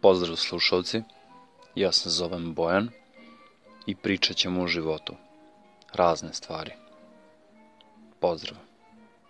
Pozdrav slušalci, ja se zovem Bojan i pričat ćemo o životu. Razne stvari. Pozdrav.